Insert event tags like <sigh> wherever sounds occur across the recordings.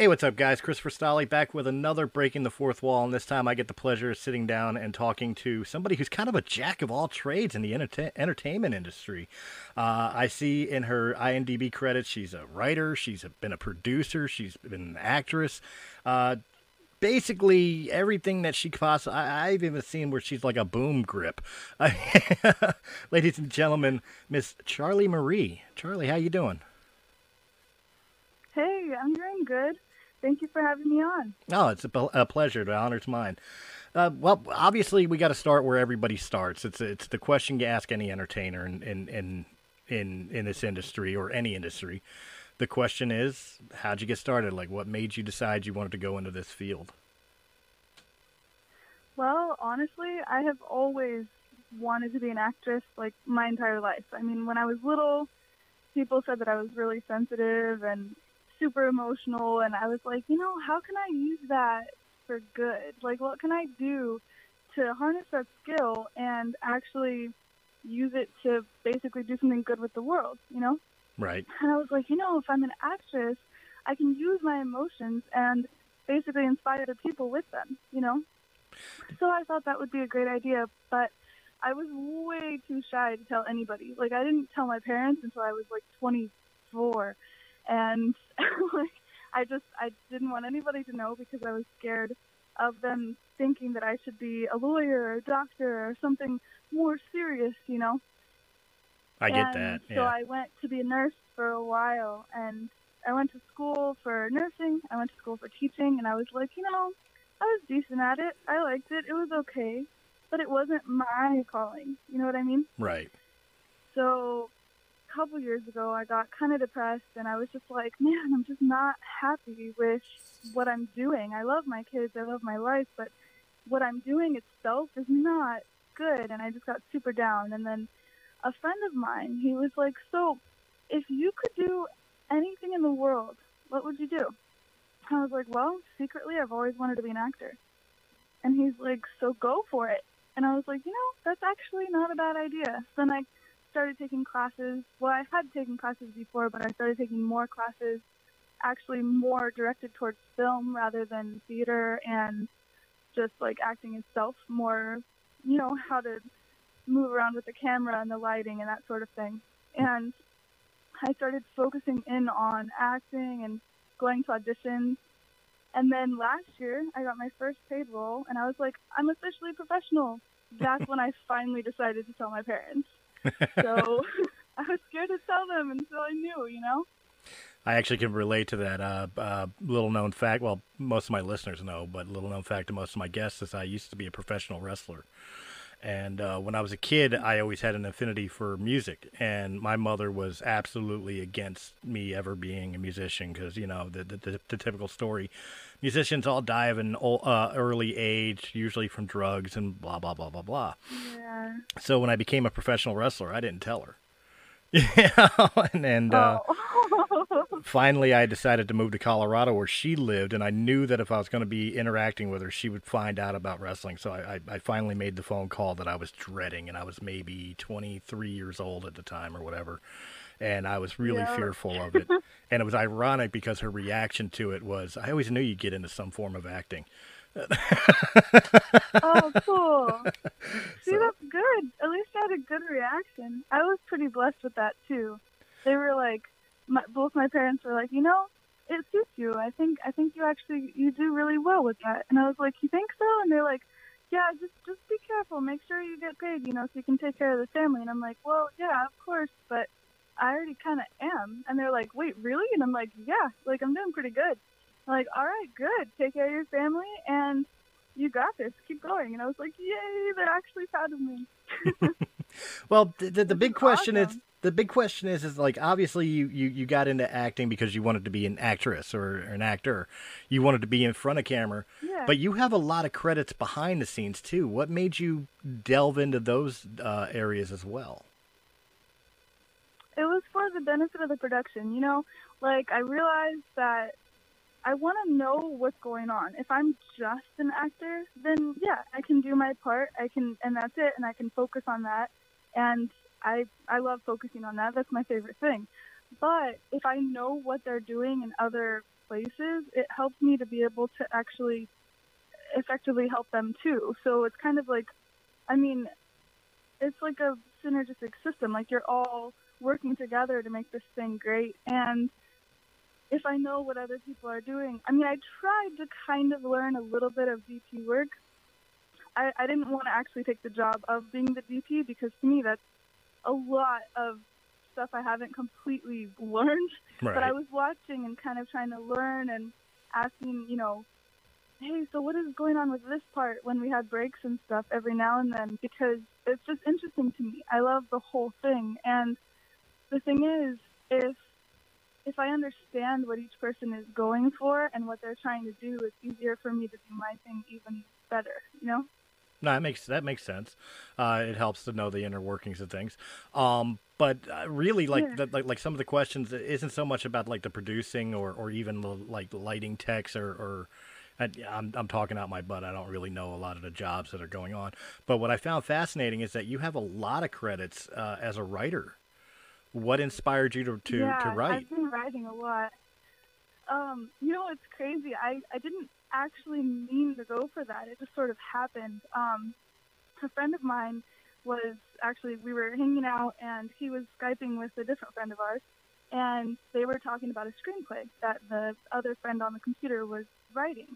Hey, what's up, guys? Christopher Stolle back with another Breaking the Fourth Wall, and this time I get the pleasure of sitting down and talking to somebody who's kind of a jack of all trades in the enter- entertainment industry. Uh, I see in her IMDb credits she's a writer, she's a, been a producer, she's been an actress. Uh, basically everything that she possibly. I, I've even seen where she's like a boom grip. <laughs> Ladies and gentlemen, Miss Charlie Marie. Charlie, how you doing? Hey, I'm doing good. Thank you for having me on. Oh, it's a, a pleasure. The honor's mine. Uh, well, obviously, we got to start where everybody starts. It's it's the question you ask any entertainer in in in in, in this industry or any industry. The question is, how'd you get started? Like, what made you decide you wanted to go into this field? Well, honestly, I have always wanted to be an actress like my entire life. I mean, when I was little, people said that I was really sensitive and super emotional and I was like, you know, how can I use that for good? Like what can I do to harness that skill and actually use it to basically do something good with the world, you know? Right. <laughs> And I was like, you know, if I'm an actress, I can use my emotions and basically inspire the people with them, you know? So I thought that would be a great idea, but I was way too shy to tell anybody. Like I didn't tell my parents until I was like 24 and like <laughs> I just I didn't want anybody to know because I was scared of them thinking that I should be a lawyer or a doctor or something more serious, you know. I get and that. Yeah. So I went to be a nurse for a while and I went to school for nursing, I went to school for teaching and I was like, you know, I was decent at it. I liked it. It was okay, but it wasn't my calling. You know what I mean? right. So couple years ago, I got kind of depressed, and I was just like, man, I'm just not happy with what I'm doing. I love my kids, I love my life, but what I'm doing itself is not good, and I just got super down. And then a friend of mine, he was like, so if you could do anything in the world, what would you do? I was like, well, secretly, I've always wanted to be an actor. And he's like, so go for it. And I was like, you know, that's actually not a bad idea. So then I started taking classes. Well, I had taken classes before, but I started taking more classes, actually more directed towards film rather than theater and just like acting itself, more, you know, how to move around with the camera and the lighting and that sort of thing. And I started focusing in on acting and going to auditions. And then last year, I got my first paid role, and I was like, I'm officially professional. That's <laughs> when I finally decided to tell my parents. So <laughs> <laughs> I was scared to tell them until I knew, you know? I actually can relate to that. Uh, uh, little known fact, well, most of my listeners know, but little known fact to most of my guests is I used to be a professional wrestler. And uh, when I was a kid, I always had an affinity for music, and my mother was absolutely against me ever being a musician because you know the, the the typical story: musicians all die of an old, uh, early age, usually from drugs and blah blah blah blah blah. Yeah. So when I became a professional wrestler, I didn't tell her. <laughs> Yeah, and, and uh, oh. Finally I decided to move to Colorado where she lived, and I knew that if I was going to be interacting with her, she would find out about wrestling. So I, I, I finally made the phone call that I was dreading, and I was maybe 23 years old at the time or whatever. And I was really Yeah. fearful of it. <laughs> and it was ironic because her reaction to it was, I always knew you'd get into some form of acting. <laughs> oh, cool. See, So- that's good. At least I had a good reaction. I was pretty blessed with that too. They were like, my, both my parents were like, you know, it suits you. I think I think you actually you do really well with that. And I was like, you think so? And they're like, yeah, just just be careful. Make sure you get paid, you know, so you can take care of the family. And I'm like, well, yeah, of course, but I already kind of am. And they're like, wait, really? And I'm like, yeah, like I'm doing pretty good. I'm like, all right, good. Take care of your family and you got this. Keep going. And I was like, yay, they're actually proud of me. <laughs> Well, the, the, the big question is awesome. The big question is is like obviously you, you you got into acting because you wanted to be an actress or, or an actor. You wanted to be in front of camera. Yeah. But you have a lot of credits behind the scenes too. What made you delve into those uh, areas as well? it was for the benefit of the production. You know, like I realized that I want to know what's going on. If I'm just an actor, then yeah, I can do my part. I can, and that's it, and I can focus on that. And I, I love focusing on that. That's my favorite thing. But if I know what they're doing in other places, it helps me to be able to actually effectively help them too. So it's kind of like, I mean, it's like a synergistic system. Like you're all working together to make this thing great. And if I know what other people are doing, I mean, I tried to kind of learn a little bit of DP work. I, I didn't want to actually take the job of being the DP because to me that's a lot of stuff I haven't completely <laughs> learned. But I was watching and kind of trying to learn and asking, you know, hey, so what is going on with this part when we had breaks and stuff every now and then? Because it's just interesting to me. I love the whole thing. And the thing is, if if I understand what each person is going for and what they're trying to do, it's easier for me to do my thing even better, you know? No, that makes that makes sense. Uh, it helps to know the inner workings of things. Um, but uh, really, like, Yeah. the, like like some of the questions isn't so much about like the producing or, or even the like lighting techs or, or I, I'm I'm talking out my butt. I don't really know a lot of the jobs that are going on. But what I found fascinating is that you have a lot of credits uh, as a writer. What inspired you to to, yeah, to write? I've been writing a lot. Um, you know, it's crazy. I, I didn't actually mean to go for that. It just sort of happened. Um, a friend of mine was actually, we were hanging out and he was Skyping with a different friend of ours. And they were talking about a screenplay that the other friend on the computer was writing.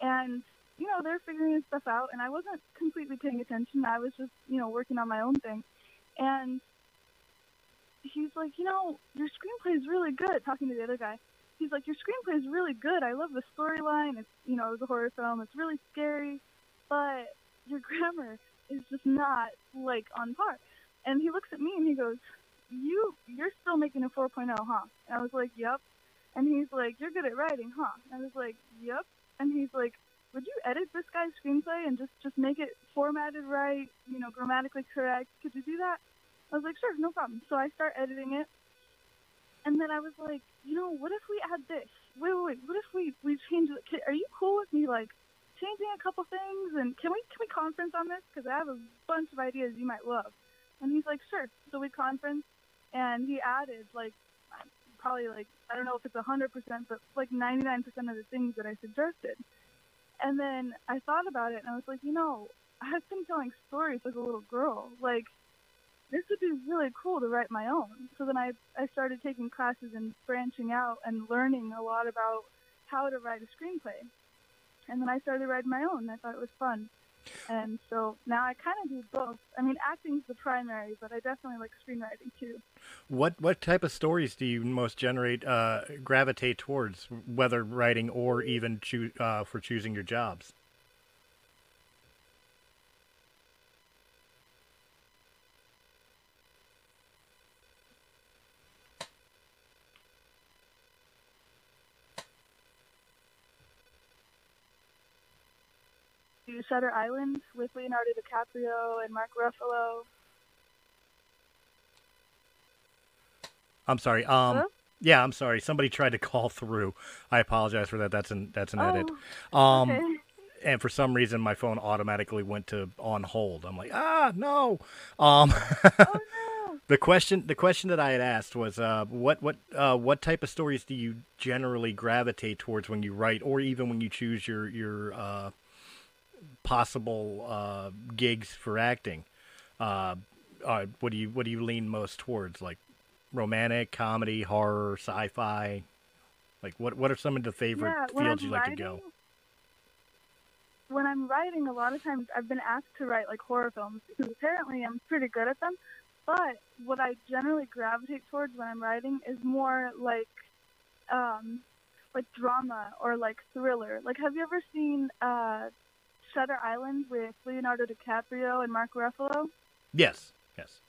And, you know, they're figuring stuff out. And I wasn't completely paying attention. I was just, you know, working on my own thing. And he's like, you know, your screenplay is really good. Talking to the other guy, he's like, your screenplay is really good. I love the storyline. It's, you know, it was a horror film. It's really scary, but your <laughs> grammar is just not like on par. And he looks at me and he goes, you, you're still making a 4.0, huh? And I was like, yep. And he's like, you're good at writing, huh? And I was like, yep. And he's like, would you edit this guy's screenplay and just just make it formatted right, you know, grammatically correct? Could you do that? I was like, sure, no problem. So I start editing it, and then I was like, you know, what if we add this? Wait, wait, wait. What if we we change it? Can- Are you cool with me like changing a couple things? And can we can we conference on this? Because I have a bunch of ideas you might love. And he's like, sure. So we conference, and he added like probably like I don't know if it's a hundred percent, but like ninety nine percent of the things that I suggested. And then I thought about it, and I was like, you know, I've been telling stories like a little girl. Like this would be really cool to write my own. So then I I started taking classes and branching out and learning a lot about how to write a screenplay. And then I started writing my own. I thought it was fun. And so now I kind of do both. I mean, acting's the primary, but I definitely like screenwriting too. What what type of stories do you most generate uh, gravitate towards, whether writing or even choo- uh, for choosing your jobs? Shutter Island with Leonardo DiCaprio and Mark Ruffalo. I'm sorry. Um, Hello? yeah, I'm sorry. Somebody tried to call through. I apologize for that. That's an that's an edit. Oh, Um, okay. and for some reason my phone automatically went to on hold. I'm like, ah, no. Um, oh no. <laughs> the question the question that I had asked was, uh, what what uh, what type of stories do you generally gravitate towards when you write, or even when you choose your your uh, possible uh, gigs for acting? Uh, uh, what do you what do you lean most towards, like romantic, comedy, horror, sci-fi? Like what what are some of the favorite yeah, fields I'm you like to go? When I'm writing, a lot of times I've been asked to write like horror films because apparently I'm pretty good at them. But what I generally gravitate towards when I'm writing is more like, um, like drama or like thriller. Like, have you ever seen uh, Shutter Island with Leonardo DiCaprio and Mark Ruffalo? Yes. Yes.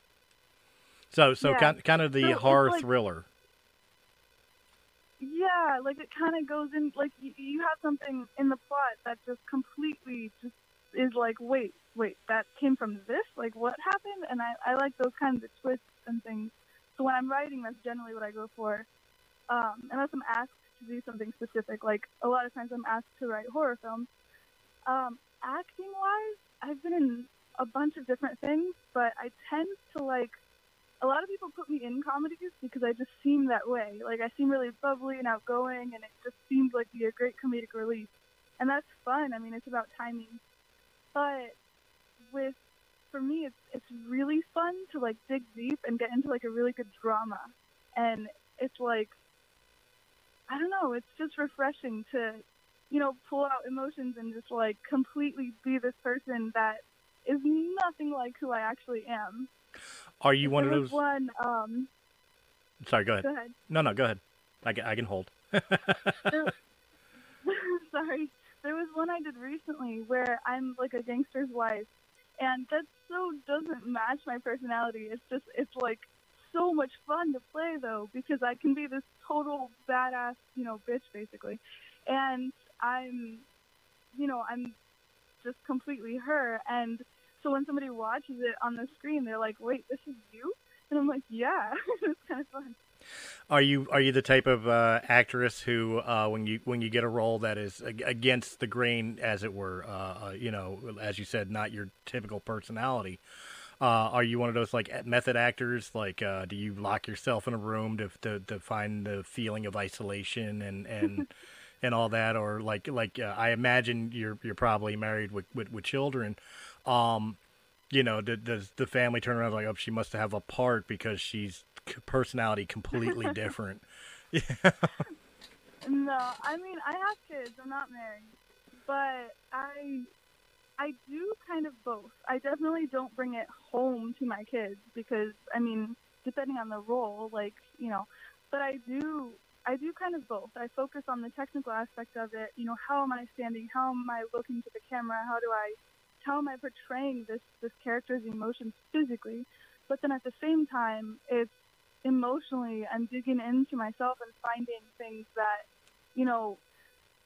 So so Yeah. kind kind of the So horror like- thriller. Yeah, like it kind of goes in like you, you have something in the plot that just completely just is like, wait, wait, that came from this? Like what happened? And I I like those kinds of twists and things. So when I'm writing, that's generally what I go for. Um, unless I'm asked to do something specific, like a lot of times I'm asked to write horror films. Um, acting wise, I've been in a bunch of different things, but I tend to like a lot of people put me in comedies because I just seem that way. Like I seem really bubbly and outgoing, and it just seems like be a great comedic relief, and that's fun. I mean, it's about timing, but with for me, it's it's really fun to like dig deep and get into like a really good drama, and it's like I don't know, it's just refreshing to you know pull out emotions and just like completely be this person that is nothing like who I actually am. Are you one of those? one. Um, Sorry, go ahead. go ahead. No, no, go ahead. I can, I can hold. <laughs> <laughs> Sorry. There was one I did recently where I'm like a gangster's wife, and that so doesn't match my personality. It's just it's like so much fun to play though because I can be this total badass, you know, bitch basically, and I'm, you know, I'm just completely her. And so when somebody watches it on the screen, they're like, "Wait, this is you?" And I'm like, "Yeah, <laughs> it's kind of fun." Are you are you the type of uh, actress who, uh, when you when you get a role that is against the grain, as it were, uh, uh, you know, as you said, not your typical personality? Uh, are you one of those like method actors? Like, uh, do you lock yourself in a room to to, to find the feeling of isolation and and <laughs> and all that, or like like uh, I imagine you're you're probably married with with, with children. Um, you know, does the family turn around like, oh, she must have a part because she's personality completely <laughs> different? Yeah. <laughs> No, I mean I have kids. I'm not married, but I I do kind of both. I definitely don't bring it home to my kids because I mean, depending on the role, like you know, but I do I do kind of both. I focus on the technical aspect of it. You know, how am I standing? How am I looking to the camera? How do I how am I portraying this this character's emotions physically? But then at the same time, it's emotionally I'm digging into myself and finding things that you know,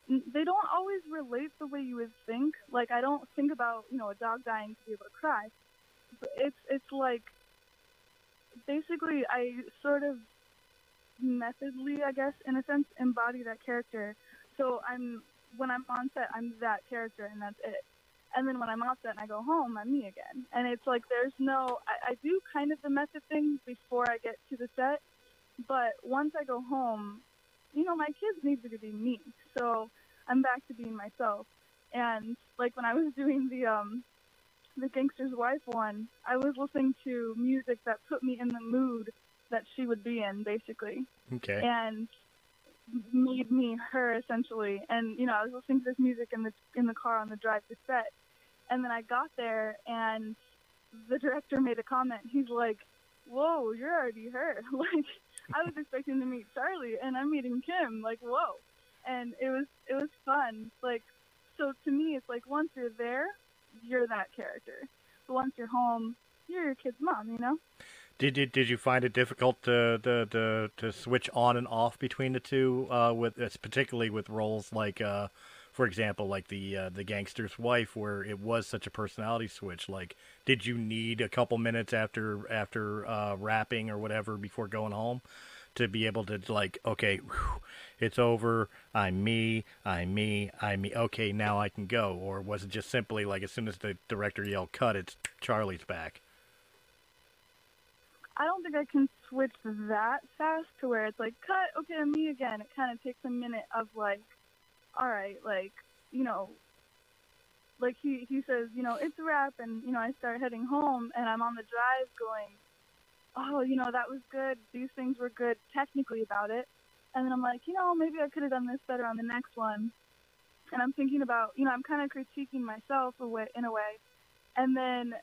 they don't always relate the way you would think. Like I don't think about you know a dog dying to be able to cry. But it's it's like basically I sort of methodly, I guess, in a sense, embody that character. So I'm when I'm on set, I'm that character, and that's it. And then when I'm off set and I go home, I'm me again. And it's like there's no, I, I do kind of the method thing before I get to the set, but once I go home, you know, my kids need to be me. So I'm back to being myself. And like when I was doing the um the gangster's wife one, I was listening to music that put me in the mood that she would be in, basically, Okay. and made me her essentially. And you know, I was listening to this music in the in the car on the drive to set, and then I got there, and the director made a comment. He's like, "Whoa, you're already her!" <laughs> like I was expecting to meet Charlie, and I'm meeting Kim. Like, whoa! And it was it was fun. Like, so to me, it's like once you're there, you're that character. But once you're home, you're your kid's mom. You know? Did you did you find it difficult to to to, to switch on and off between the two? Uh, with particularly with roles like, uh, for example, like the uh, the gangster's wife, where it was such a personality switch. Like, did you need a couple minutes after after uh, wrapping or whatever before going home? To be able to like, okay, whew, it's over. I'm me. I'm me. I'm me. Okay, now I can go. Or was it just simply like as soon as the director yelled "cut," it's Charlie's back? I don't think I can switch that fast to where it's like cut. Okay, me again. It kind of takes a minute of like, all right, like you know, like he he says, you know, it's a wrap, and you know, I start heading home, and I'm on the drive going, oh, you know, that was good. These things were good technically about it, and then I'm like, you know, maybe I could have done this better on the next one, and I'm thinking about, you know, I'm kind of critiquing myself in a way, and then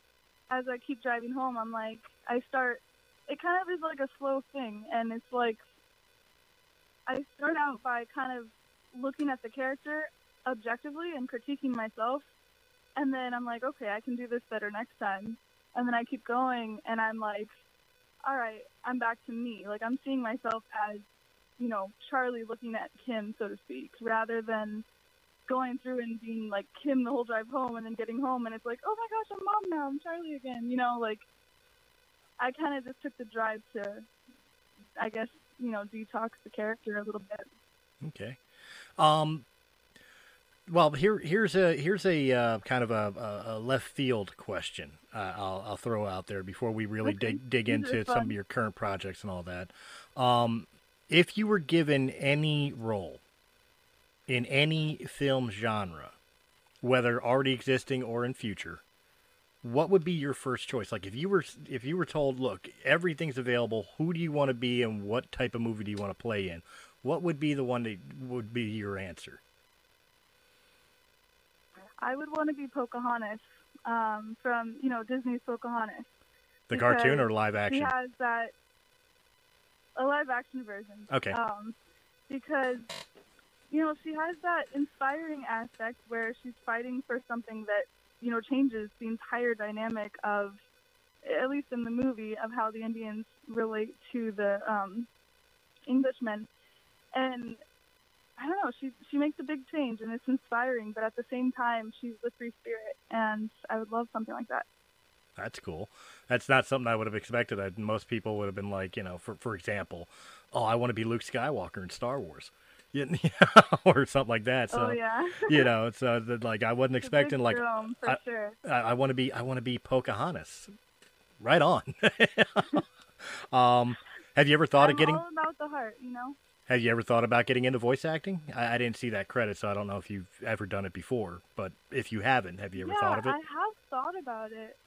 as I keep driving home, I'm like, I start it kind of is like a slow thing and it's like I start out by kind of looking at the character objectively and critiquing myself and then I'm like, okay, I can do this better next time. and then I keep going, and I'm like, all right, I'm back to me. Like I'm seeing myself as, you know, Charlie looking at Kim, so to speak, rather than going through and being like Kim the whole drive home, and then getting home, and it's like, oh my gosh, I'm mom now. I'm Charlie again. You know, like I kind of just took the drive to, I guess, you know, detox the character a little bit. Okay. Um, well, here here's a here's a uh, kind of a, a, left field question. Uh, I'll I'll throw out there before we really Okay. dig dig into some of your current projects and all that. Um, if you were given any role in any film genre, whether already existing or in future, what would be your first choice? Like if you were if you were told, look, everything's available. Who do you want to be, and what type of movie do you want to play in? What would be the one that would be your answer? I would want to be Pocahontas um, from, you know, Disney's Pocahontas. The cartoon or live action? She has that a live action version. Okay. Um, because you know she has that inspiring aspect where she's fighting for something that you know changes the entire dynamic of, at least in the movie, of how the Indians relate to the um, Englishmen, and I don't know. She she makes a big change and it's inspiring, but at the same time she's the free spirit, and I would love something like that. That's cool. That's not something I would have expected. I, most people would have been like, you know, for for example, oh, I want to be Luke Skywalker in Star Wars, you know, <laughs> or something like that. So oh yeah. you <laughs> know, so that, like I wasn't It's a big expecting like for I- sure. I, I want to be I want to be Pocahontas. Right on. <laughs> um, have you ever thought I'm of getting all about the heart, you know. Have you ever thought about getting into voice acting? I, I didn't see that credit, so I don't know if you've ever done it before. But if you haven't, have you ever yeah, thought of it? I have thought about it.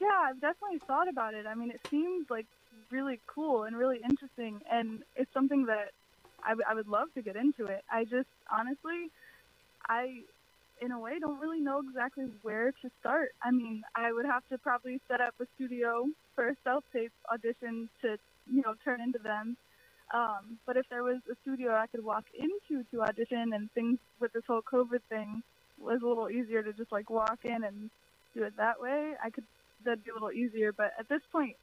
Yeah, I've definitely thought about it. I mean, it seems like really cool and really interesting, and it's something that I, w- I would love to get into it. I just honestly, I, in a way, don't really know exactly where to start. I mean, I would have to probably set up a studio for a self-tape audition to, you know, turn into them. Um, but if there was a studio I could walk into to audition and things with this whole COVID thing was a little easier to just like walk in and do it that way, I could that'd be a little easier. But at this point,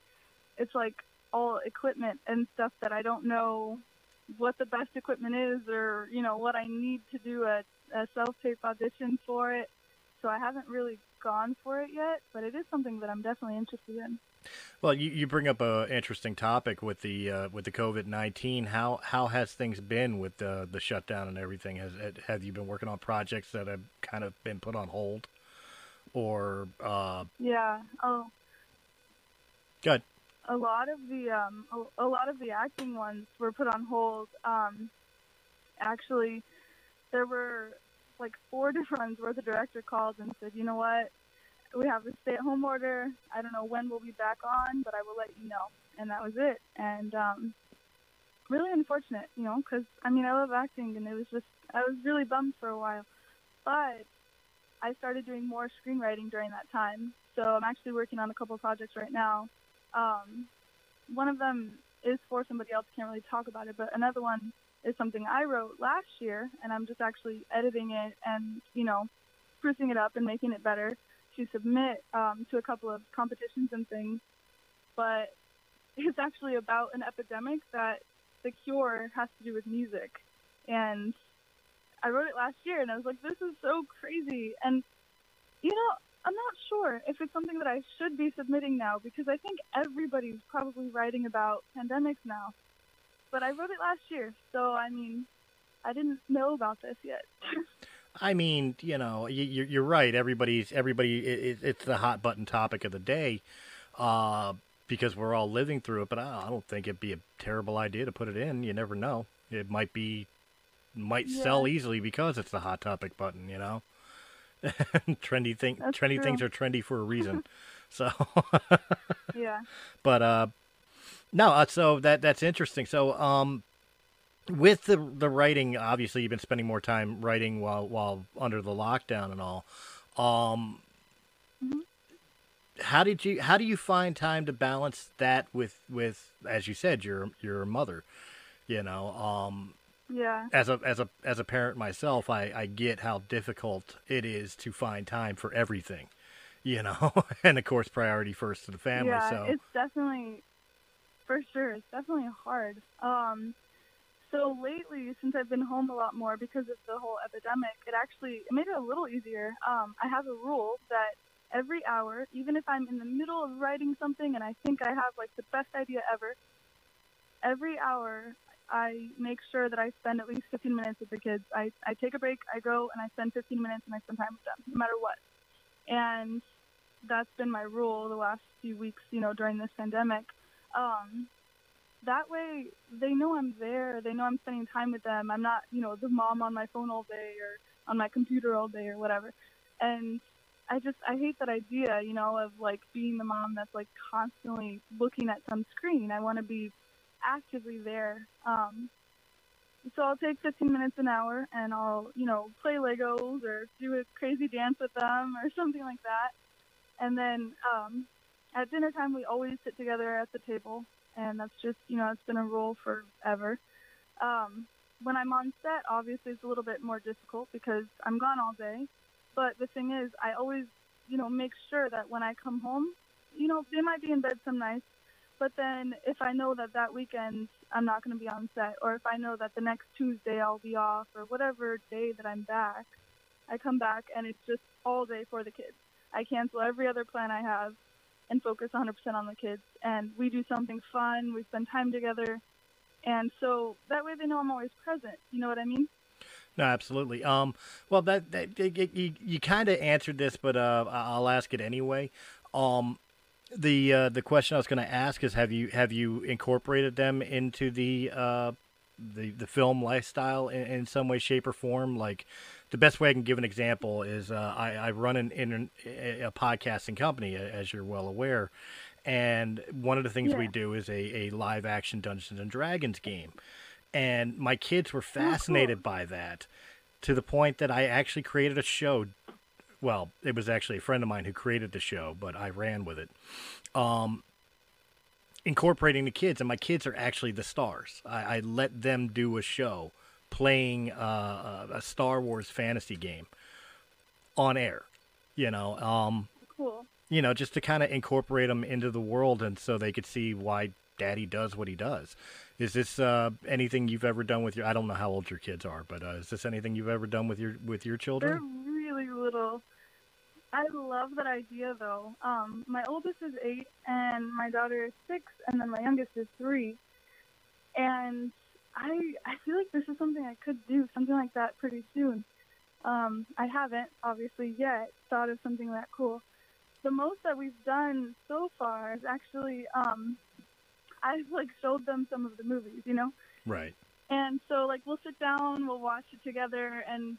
it's like all equipment and stuff that I don't know what the best equipment is or you know what I need to do a, a self tape audition for it. So I haven't really gone for it yet, but it is something that I'm definitely interested in. Well, you, you bring up a interesting topic with the uh, with the COVID nineteen. How how has things been with the the shutdown and everything? Has have you been working on projects that have kind of been put on hold, or uh, Yeah. Oh, good? A lot of the um a, a lot of the acting ones were put on hold. Um, actually, there were like four <laughs> different ones where the director called and said, you know what, we have a stay-at-home order. I don't know when we'll be back on, but I will let you know. And that was it. And um, really unfortunate, you know, because I mean I love acting, and it was just I was really bummed for a while, but I started doing more screenwriting during that time. So I'm actually working on a couple projects right now. Um, one of them is for somebody else. Can't really talk about it, but another one is something I wrote last year, and I'm just actually editing it and you know, sprucing it up and making it better to submit um, to a couple of competitions and things. But it's actually about an epidemic that the cure has to do with music, and I wrote it last year, and I was like, this is so crazy, and you know, I'm not sure if it's something that I should be submitting now because I think everybody's probably writing about pandemics now. But I wrote it last year, so I mean, I didn't know about this yet. <laughs> I mean, you know, you, you're right. Everybody's everybody. It, it's the hot button topic of the day, uh, because we're all living through it. But I, I don't think it'd be a terrible idea to put it in. You never know. It might be, might Yeah. sell easily because it's the hot topic button. You know, <laughs> trendy thing. That's trendy true. things are trendy for a reason. <laughs> so, <laughs> yeah. but uh, no. Uh, so that that's interesting. So um, with the the writing, obviously you've been spending more time writing while while under the lockdown and all. Um, Mhm. how did you how do you find time to balance that with with as you said your your mother, you know um Yeah. as a as a as a parent myself, I I get how difficult it is to find time for everything. you know, <laughs> and of course priority first to the family. yeah, so it's definitely for sure. It's definitely hard. Um, so lately, since I've been home a lot more because of the whole epidemic, it actually it made it a little easier. Um, I have a rule that every hour, even if I'm in the middle of writing something and I think I have like the best idea ever, every hour I make sure that I spend at least 15 minutes with the kids. I, I take a break, I go and I spend 15 minutes and I spend time with them, no matter what. And that's been my rule the last few weeks, you know, during this pandemic. Um, that way they know I'm there. They know I'm spending time with them. I'm not, you know, the mom on my phone all day or on my computer all day or whatever. And I just I hate that idea, you know, of like being the mom that's like constantly looking at some screen. I want to be actively there. Um, so I'll take 15 minutes an hour and I'll, you know, play Legos or do a crazy dance with them or <laughs> something like that. And then um, at dinner time, we always sit together at the table, and that's just, you know, it's been a rule forever. Um, when I'm on set, obviously it's a little bit more difficult because I'm gone all day. But the thing is, I always, you know, make sure that when I come home, you know, they might be in bed some nights, but then if I know that that weekend I'm not going to be on set, or if I know that the next Tuesday I'll be off, or whatever day that I'm back, I come back and it's just all day for the kids. I cancel every other plan I have and focus 100% on the kids. And we do something fun. We spend time together. And so that way they know I'm always present. You know what I mean? No, absolutely. Um, well, that, that you you kind of answered this, but uh, I'll ask it anyway. Um, the uh, the question I was going to ask is have you have you incorporated them into the uh, the the film lifestyle in, in, some way, shape, or form? Like the best way I can give an example is uh, I, I, run an, in a podcasting company, as you're well aware, and one of the things yeah. we do is a, a live action Dungeons and Dragons game, and my kids were fascinated oh, cool. by that to the point that I actually created a show well, it was actually a friend of mine who created the show, but I ran with it. Um, incorporating the kids, and my kids are actually the stars. I, I let them do a show playing uh, a Star Wars fantasy game on air. You know, um, cool. You know, just to kind of incorporate them into the world, and so they could see why Daddy does what he does. Is this uh, anything you've ever done with your? I don't know how old your kids are, but uh, is this anything you've ever done with your with your children? They're really little. I love that idea though. Um, my oldest is eight, and my daughter is six, and then my youngest is three. And I I feel like this is something I could do, something like that pretty soon. Um, I haven't obviously yet thought of something that cool. The most that we've done so far is actually um, I've like showed them some of the movies, you know. Right. And so like we'll sit down, we'll watch it together, and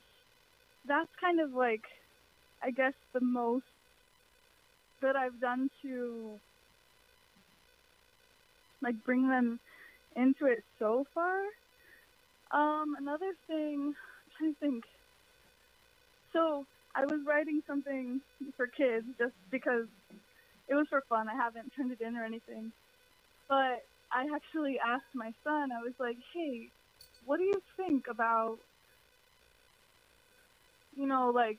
that's kind of like I guess the most that I've done to like bring them into it so far. Um, another thing, I'm trying to think. So I was writing something for kids just because it was for fun. I haven't turned it in or anything. But I actually asked my son, I was like, hey, what do you think about, you know, like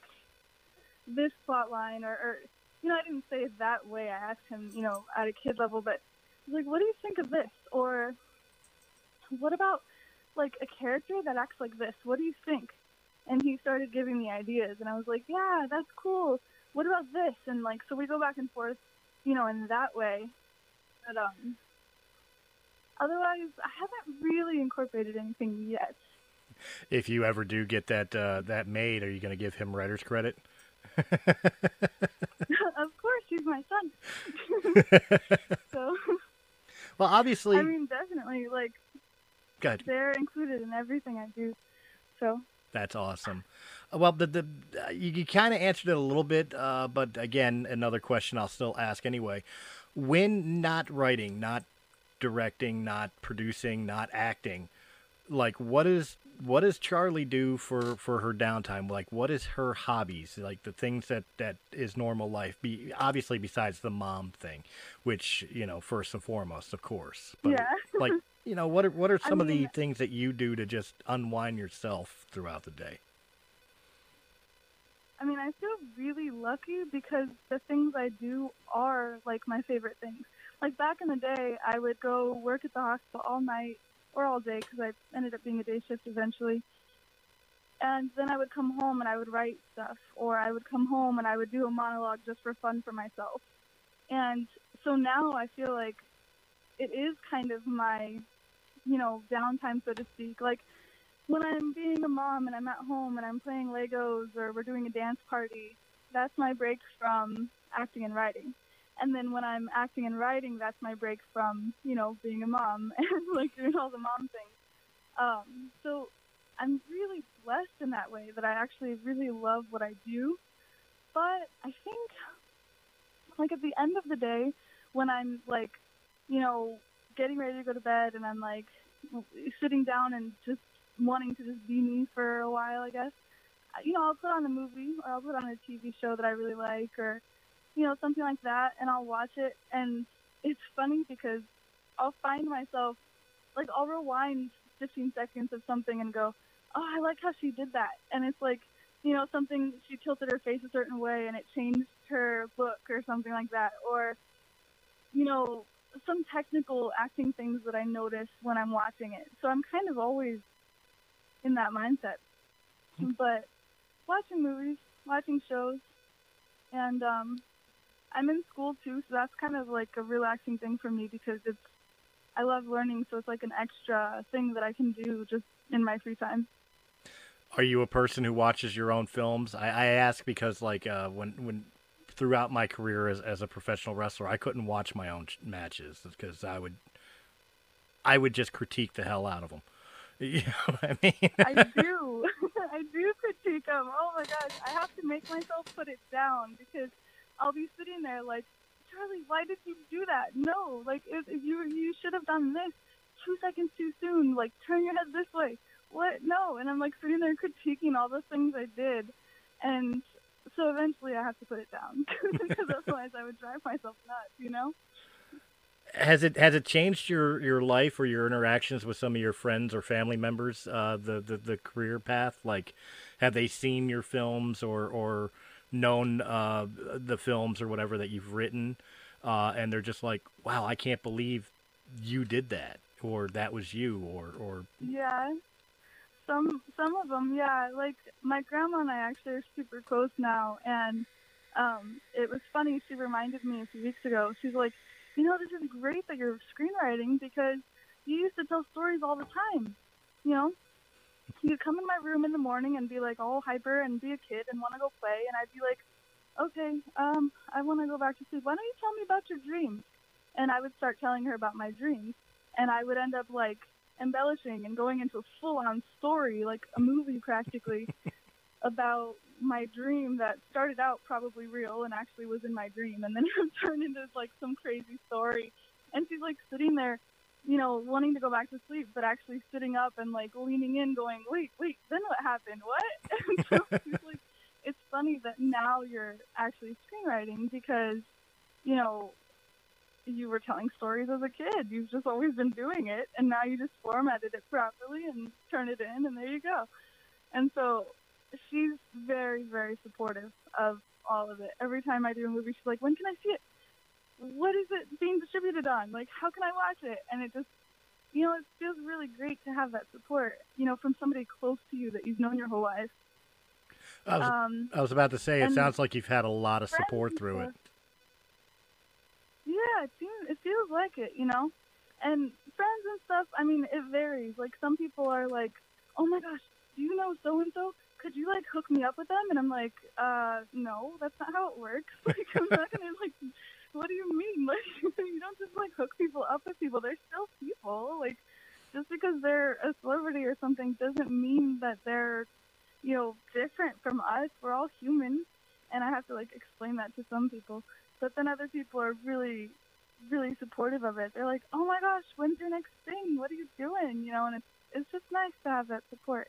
this plot line or, or you know, I didn't say it that way. I asked him, you know, at a kid level, but like, what do you think of this? Or what about like a character that acts like this? What do you think? And he started giving me ideas, and I was like, yeah, that's cool. What about this? And like, so we go back and forth, you know, in that way. But um, otherwise, I haven't really incorporated anything yet. If you ever do get that uh, that made, are you going to give him writer's credit? <laughs> of course, he's my son. <laughs> so. Well, obviously. I mean, definitely, like. Good. They're included in everything I do, so. That's awesome. Well, the the you, you kind of answered it a little bit, uh, but again, another question I'll still ask anyway. When not writing, not directing, not producing, not acting, like what is what does Charlie do for for her downtime? Like, what is her hobbies? Like the things that that is normal life. Be obviously besides the mom thing, which you know first and foremost, of course. But yeah. like you know, what are what are <laughs> some I of the things that you do to just unwind yourself throughout the day? I mean, I feel really lucky because the things I do are like my favorite things. Like back in the day, I would go work at the hospital all night or all day because I ended up being a day shift eventually. And then I would come home and I would write stuff, or I would come home and I would do a monologue just for fun for myself. And so now I feel like it is kind of my, you know, downtime, so to speak. Like when I'm being a mom and I'm at home and I'm playing Legos or we're doing a dance party, that's my break from acting and writing. And then when I'm acting and writing, that's my break from, you know, being a mom <laughs> and like doing all the mom things. Um, so I'm really blessed in that way that I actually really love what I do. But I think, like, at the end of the day, when I'm like, you know, getting ready to go to bed and I'm like sitting down and just wanting to just be me for a while, I guess. You know, I'll put on a movie or I'll put on a TV show that I really like or, you know, something like that and I'll watch it and it's funny because I'll find myself, like, I'll rewind 15 seconds of something and go, oh, I like how she did that. And it's like, you know, something, she tilted her face a certain way and it changed her look or something like that. Or, you know, some technical acting things that I notice when I'm watching it. So I'm kind of always in that mindset. Hmm. But watching movies, watching shows, and um, I'm in school too, so that's kind of like a relaxing thing for me because it's I love learning, so it's like an extra thing that I can do just in my free time. Are you a person who watches your own films? I, I ask because like uh, when when throughout my career as as a professional wrestler, I couldn't watch my own matches because I would I would just critique the hell out of them. <laughs> You know what I mean? I do. <laughs> I do critique them. Oh my gosh, I have to make myself put it down because I'll be sitting there like, Charlie, why did you do that? No, like if, if you you should have done this two seconds too soon. Like turn your head this way. What? No. And I'm like sitting there critiquing all the things I did, and so eventually I have to put it down <laughs> because otherwise I would drive myself nuts. You know has it has it changed your your life or your interactions with some of your friends or family members uh, the, the the career path like have they seen your films or or known uh, the films or whatever that you've written uh, and they're just like wow I can't believe you did that or that was you or or yeah. Some some of them yeah. Like my grandma and I actually are super close now and um, it was funny she reminded me a few weeks ago. She's like you know, this is great that you're screenwriting because you used to tell stories all the time. You know, you'd come in my room in the morning and be like all hyper and be a kid and want to go play, and I'd be like, okay, um, I want to go back to sleep. Why don't you tell me about your dreams? And I would start telling her about my dreams, and I would end up like embellishing and going into a full-on story, like a movie practically, <laughs> about my dream that started out probably real and actually was in my dream and then <laughs> it turned into like some crazy story and she's like sitting there you know wanting to go back to sleep but actually sitting up and like leaning in going wait wait then what happened? What? <laughs> And so she's like it's funny that now you're actually screenwriting because you know you were telling stories as a kid. You've just always been doing it and now you just formatted it properly and turn it in and there you go. And so she's very, very supportive of all of it. Every time I do a movie, she's like, "When can I see it? What is it being distributed on? Like, how can I watch it?" And it just, you know, it feels really great to have that support, you know, from somebody close to you that you've known your whole life. I was, um, I was about to say, it sounds like you've had a lot of support through it. Yeah, it seems, it feels like it, you know. And friends and stuff, I mean, it varies. Like some people are like, "Oh my gosh, do you know so and so? could you like hook me up with them? And I'm like, uh, no, that's not how it works. <laughs> Like, I'm not gonna like, what do you mean? <laughs> Like, you don't just like hook people up with people. They're still people. Like, just because they're a celebrity or something doesn't mean that they're, you know, different from us. We're all human, and I have to like explain that to some people. But then other people are really, really supportive of it. They're like, oh my gosh, when's your next thing? What are you doing? You know, and it's it's just nice to have that support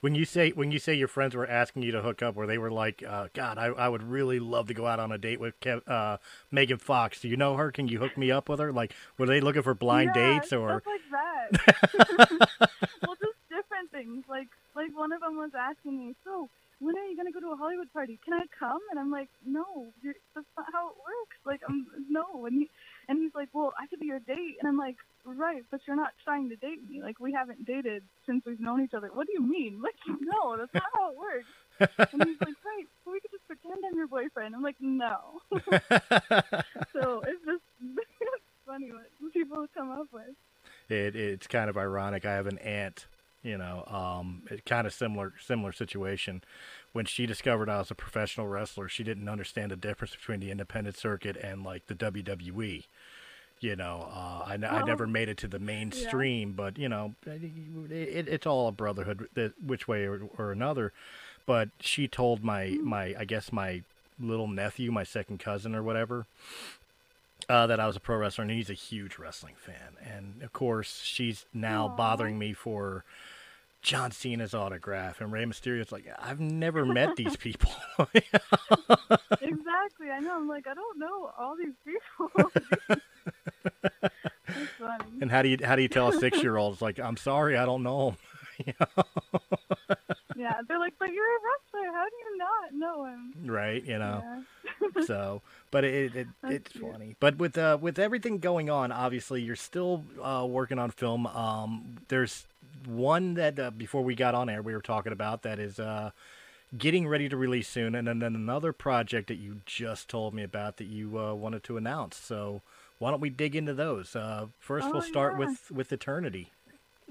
when you say when you say your friends were asking you to hook up, where they were like, uh, "God, I, I would really love to go out on a date with Kev, uh, Megan Fox. Do you know her? Can you hook me up with her? Like, were they looking for blind yeah, dates or stuff like that? <laughs> <laughs> well, just different things. Like like one of them was asking me, so when are you gonna go to a Hollywood party? Can I come? And I'm like, no, you're, that's not how it works. Like, I'm no. And he and he's like, well, I could be your date. And I'm like, right, but you're not trying to date me. Like, we haven't dated since we've known each other. What do you mean? <laughs> Like, no, that's not how it works. <laughs> and he's like, right, well, we could just pretend I'm your boyfriend. I'm like, no. <laughs> so it's just it's funny what people come up with. It, it's kind of ironic. I have an aunt you know, um, it kind of similar similar situation. When she discovered I was a professional wrestler, she didn't understand the difference between the independent circuit and like the WWE. You know, uh, I, I never made it to the mainstream, yeah. but you know, it, it's all a brotherhood, which way or, or another. But she told my mm. my I guess my little nephew, my second cousin or whatever, uh, that I was a pro wrestler, and he's a huge wrestling fan. And of course, she's now Aww. bothering me for John Cena's autograph, and Rey Mysterio's like, I've never met these <laughs> people. <laughs> exactly. I know. I'm like, I don't know all these people. <laughs> And how do you how do you tell a six year old? It's like, I'm sorry, I don't know him. Yeah, they're like, but you're a wrestler. How do you not know him? Right. You know. Yeah. <laughs> so, but it, it it's cute. funny. But with uh with everything going on, obviously you're still uh, working on film. Um, there's one that uh, before we got on air we were talking about that is uh, getting ready to release soon, and then another project that you just told me about that you uh, wanted to announce. So why don't we dig into those? Uh, first, oh, we'll start yeah. with with Eternity.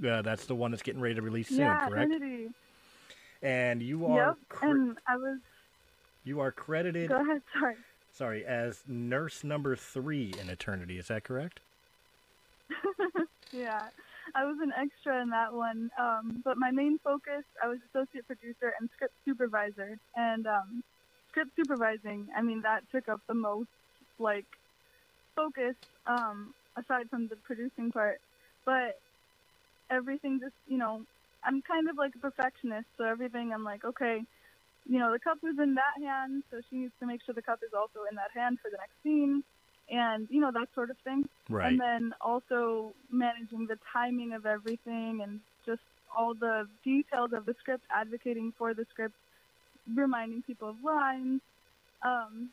Uh, that's the one that's getting ready to release soon, yeah, correct? Eternity. And you are. Yep. Cre- and I was. You are credited. Go ahead. Sorry. Sorry, as nurse number three in Eternity. Is that correct? <laughs> yeah. I was an extra in that one, um, but my main focus, I was associate producer and script supervisor. And um, script supervising, I mean, that took up the most like focus um, aside from the producing part. But everything just, you know, I'm kind of like a perfectionist, so everything I'm like, okay, you know, the cup is in that hand, so she needs to make sure the cup is also in that hand for the next scene and you know that sort of thing. Right. And then also managing the timing of everything and just all the details of the script, advocating for the script, reminding people of lines. Um,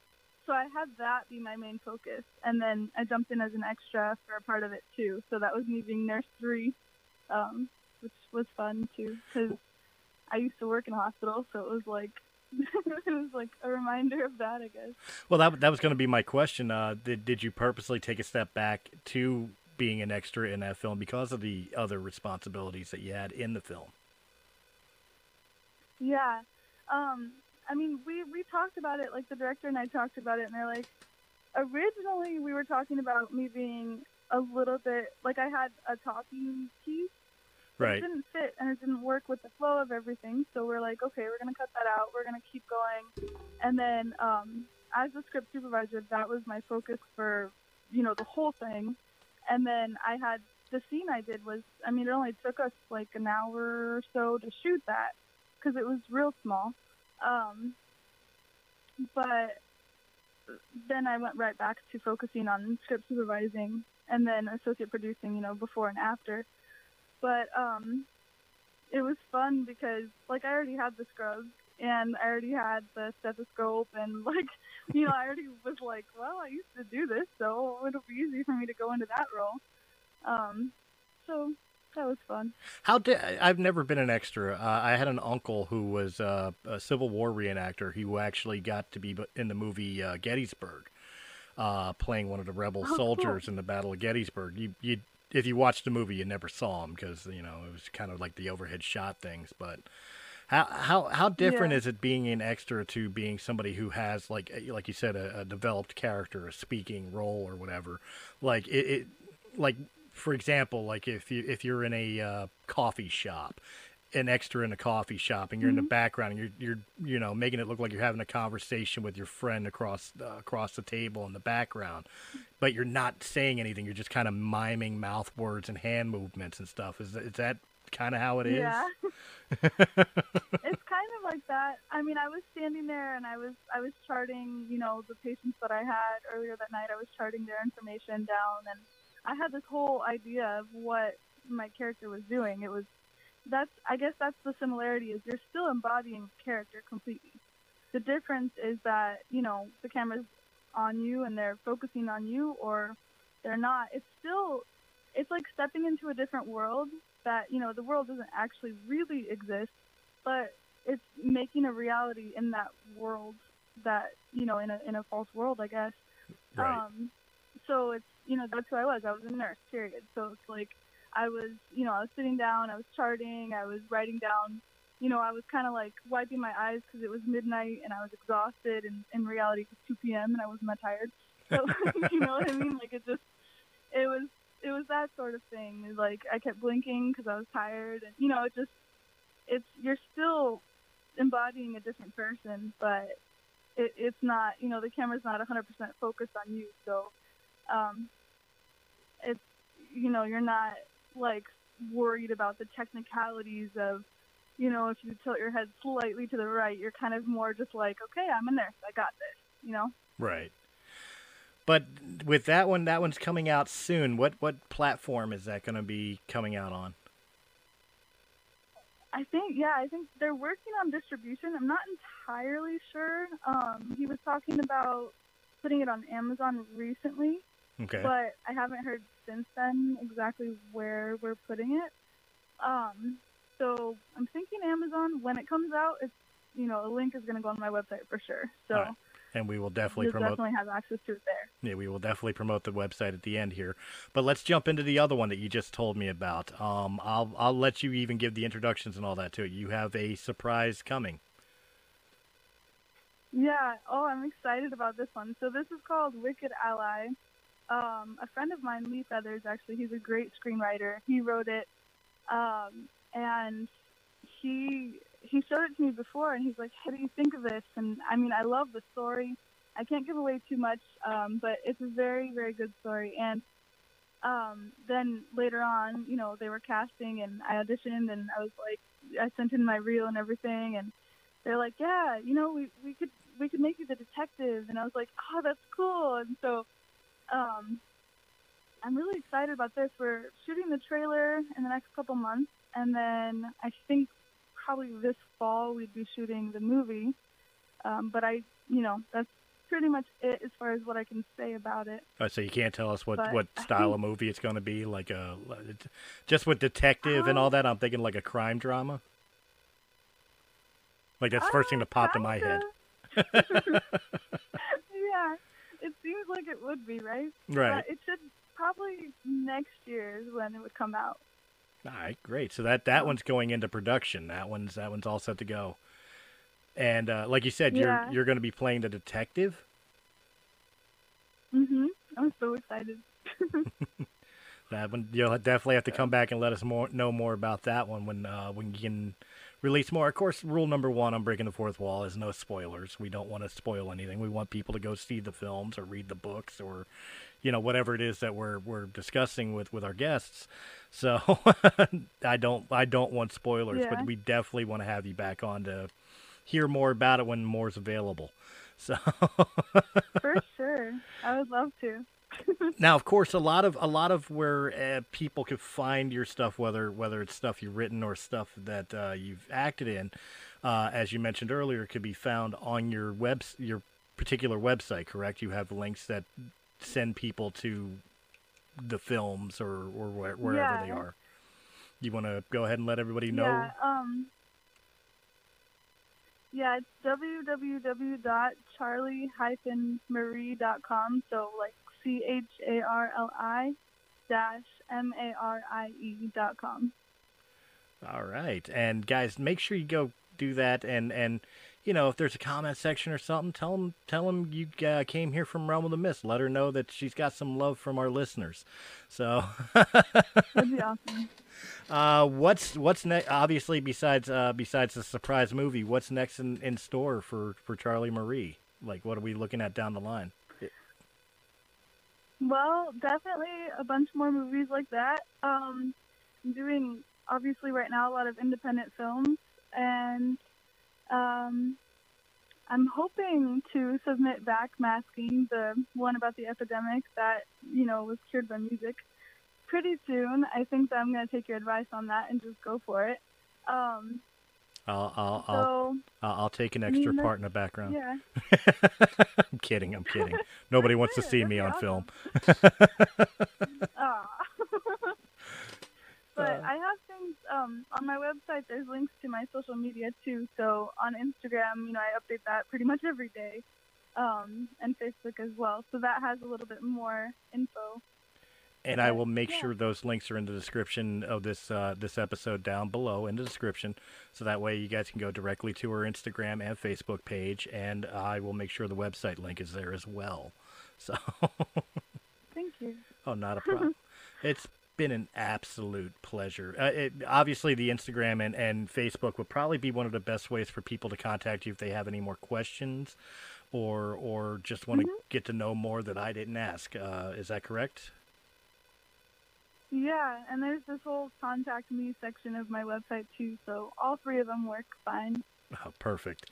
so I had that be my main focus, and then I jumped in as an extra for a part of it too. So that was me being nurse three, um, which was fun too because I used to work in a hospital, so it was like <laughs> it was like a reminder of that, I guess. Well, that that was going to be my question. Uh, did did you purposely take a step back to being an extra in that film because of the other responsibilities that you had in the film? Yeah, um, I mean, we we talked about it. Like the director and I talked about it, and they're like, originally we were talking about me being a little bit like I had a talking piece Right. It didn't fit and it didn't work with the flow of everything. So we're like, okay, we're gonna cut that out. We're gonna keep going. And then um, as a script supervisor, that was my focus for you know the whole thing. And then I had the scene I did was, I mean, it only took us like an hour or so to shoot that because it was real small. Um, but then I went right back to focusing on script supervising and then associate producing, you know, before and after. But um, it was fun because like I already had the scrubs and I already had the stethoscope and <laughs> like you know I already was like, well, I used to do this, so it'll be easy for me to go into that role. Um, so that was fun. How did I've never been an extra. Uh, I had an uncle who was uh, a Civil War reenactor who actually got to be in the movie uh, Gettysburg, uh, playing one of the rebel oh, soldiers cool. in the Battle of Gettysburg. You you if you watched the movie, you never saw him because you know it was kind of like the overhead shot things. But how how how different yeah. is it being an extra to being somebody who has like eh, like you said a, a developed character, a speaking role or whatever? Like it, it, like for example, like if you if you're in a uh, coffee shop an extra in a coffee shop and you're mm-hmm. in the mm-hmm. background and you're you're you know making it look like you're having a conversation with your friend across uh, across the table in the background but you're not saying anything. You're just kind of miming mouth words and hand movements and stuff. Is is that kind of how it is? Yeah. <laughs> It's kind of like that. I mean i was standing there and i was i was charting you know the patients that i had earlier that night. I was charting their information down and i had this whole idea of what my character was doing. It was that's I guess that's the similarity is you're still embodying character completely. The difference is that you know the camera's on you and they're focusing on you or they're not. It's still it's like stepping into a different world that you know the world doesn't actually really exist, but it's making a reality in that world that you know in a in a false world, I guess. Right. Um, so it's you know that's who I was. I was a nurse. Period. So it's like I was you know I was sitting down, I was charting, I was writing down. You know, I was kind of like wiping my eyes because it was midnight and I was exhausted, and in reality it was 2 p.m. and I wasn't that tired. So <laughs> you know what I mean? Like it just, it was, it was that sort of thing. Like I kept blinking because I was tired, and you know, it just, it's you're still embodying a different person, but it, it's not, you know, the camera's not 100% focused on you. So, um, it's, you know, you're not like worried about the technicalities of, you know, if you tilt your head slightly to the right, you're kind of more just like, okay, I'm in there, I got this, you know. Right. But with that one, that one's coming out soon. What what platform is that going to be coming out on? I think yeah, I think they're working on distribution. I'm not entirely sure. Um, he was talking about putting it on Amazon recently, Okay. but I haven't heard since then exactly where we're putting it. Um, so I'm thinking Amazon. When it comes out, it's you know a link is going to go on my website for sure. So right. and we will definitely promote. definitely have access to it there. Yeah, we will definitely promote the website at the end here. But let's jump into the other one that you just told me about. Um, I'll I'll let you even give the introductions and all that to it. You have a surprise coming. Yeah. Oh, I'm excited about this one. So this is called Wicked Ally. Um, a friend of mine, Lee Feathers, actually, he's a great screenwriter. He wrote it, um, and he he showed it to me before, and he's like, "How do you think of this?" And I mean, I love the story. I can't give away too much, um, but it's a very very good story. And um, then later on, you know, they were casting, and I auditioned, and I was like, I sent in my reel and everything, and they're like, yeah, you know, we we could we could make you the detective, and I was like, oh, that's cool. And so, um, I'm really excited about this. We're shooting the trailer in the next couple months, and then I think probably this fall we'd be shooting the movie. Um, but I, you know, that's pretty much it as far as what I can say about it. Uh, so you can't tell us what But what style think- of movie it's going to be. Like a just with detective and all Um, that. I'm thinking like a crime drama. Like that's the first thing Uh, that popped in my head. <laughs> yeah, <laughs> it seems like it would be, right? Right. But it should probably next year is when it would come out. All right, great. So that that one's going into production. That one's that one's all set to go. And uh, like you said, Yeah. you're you're going to be playing the detective. Mhm. I'm so excited. <laughs> That one you'll definitely have to come back and let us more know more about that one when uh, when you can release more. Of course, rule number one on breaking the fourth wall is no spoilers. We don't want to spoil anything. We want people to go see the films or read the books or you know whatever it is that we're we're discussing with with our guests. So <laughs> I don't I don't want spoilers, Yeah. but we definitely want to have you back on to hear more about it when more's available. So For sure. I would love to. Now, of course, a lot of a lot of where uh, people could find your stuff, whether whether it's stuff you've written or stuff that uh, you've acted in, uh, as you mentioned earlier, could be found on your web your particular website. Correct? You have links that send people to the films or or where, wherever they are. You want to go ahead and let everybody know? Yeah. Um. Yeah, it's www.charlie-marie.com. So like C H A R L I dash M A R I E dot com. All right, and guys, make sure you go do that, and and you know if there's a comment section or something, tell them tell them you uh, came here from Realm of the Mist. Let her know that she's got some love from our listeners. So, That'd be <laughs> awesome. uh, what's what's next? Obviously, besides uh, besides the surprise movie, what's next in, in store for for Charlie Marie? Like, what are we looking at down the line? Well, definitely a bunch more movies like that. Um, I'm doing obviously right now a lot of independent films, and um, I'm hoping to submit back masking the one about the epidemic that you know was cured by music pretty soon. I think that I'm going to take your advice on that and just go for it. Um, I'll I'll I'll, so I'll, I'll take an extra mean, part in the background. yeah. <laughs> I'm kidding. I'm kidding. <laughs> Nobody wants to see me on awesome. <laughs> film. But Uh. I have things um, on my website. There's links to my social media too. So on Instagram, you know, I update that pretty much every day, um, and Facebook as well. So that has a little bit more info. And I will make yeah. sure those links are in the description of this uh, this episode down below in the description, so that way you guys can go directly to her Instagram and Facebook page, and I will make sure the website link is there as well. <laughs> So, Thank you. oh, not a <laughs> problem. it's been an absolute pleasure. Uh, it, obviously, the Instagram and, and Facebook would probably be one of the best ways for people to contact you if they have any more questions, or or just want to get to know more that I didn't ask. Uh, is that correct? Yeah, and there's this whole contact me section of my website too. So all three of them work fine. Oh, perfect.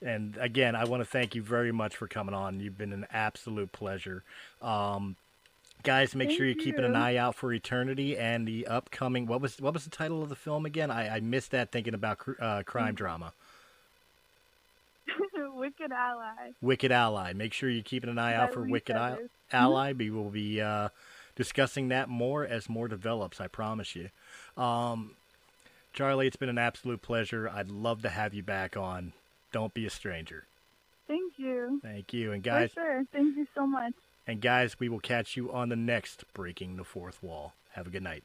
And again, I want to thank you very much for coming on. You've been an absolute pleasure. Um, guys, make sure you're Thank keeping an eye out for Eternity and the upcoming. What was what was the title of the film again? I, I missed that thinking about cr- uh, crime drama. <laughs> Wicked ally. Wicked Ally. Make sure you're keeping an eye out for Wicked Ally. Ally. We will be uh, discussing that more as more develops. I promise you. Um, Charlie, it's been an absolute pleasure. I'd love to have you back on. Don't be a stranger. Thank you. Thank you. And guys, For sure. Thank you so much. And guys, we will catch you on the next Breaking the Fourth Wall. Have a good night.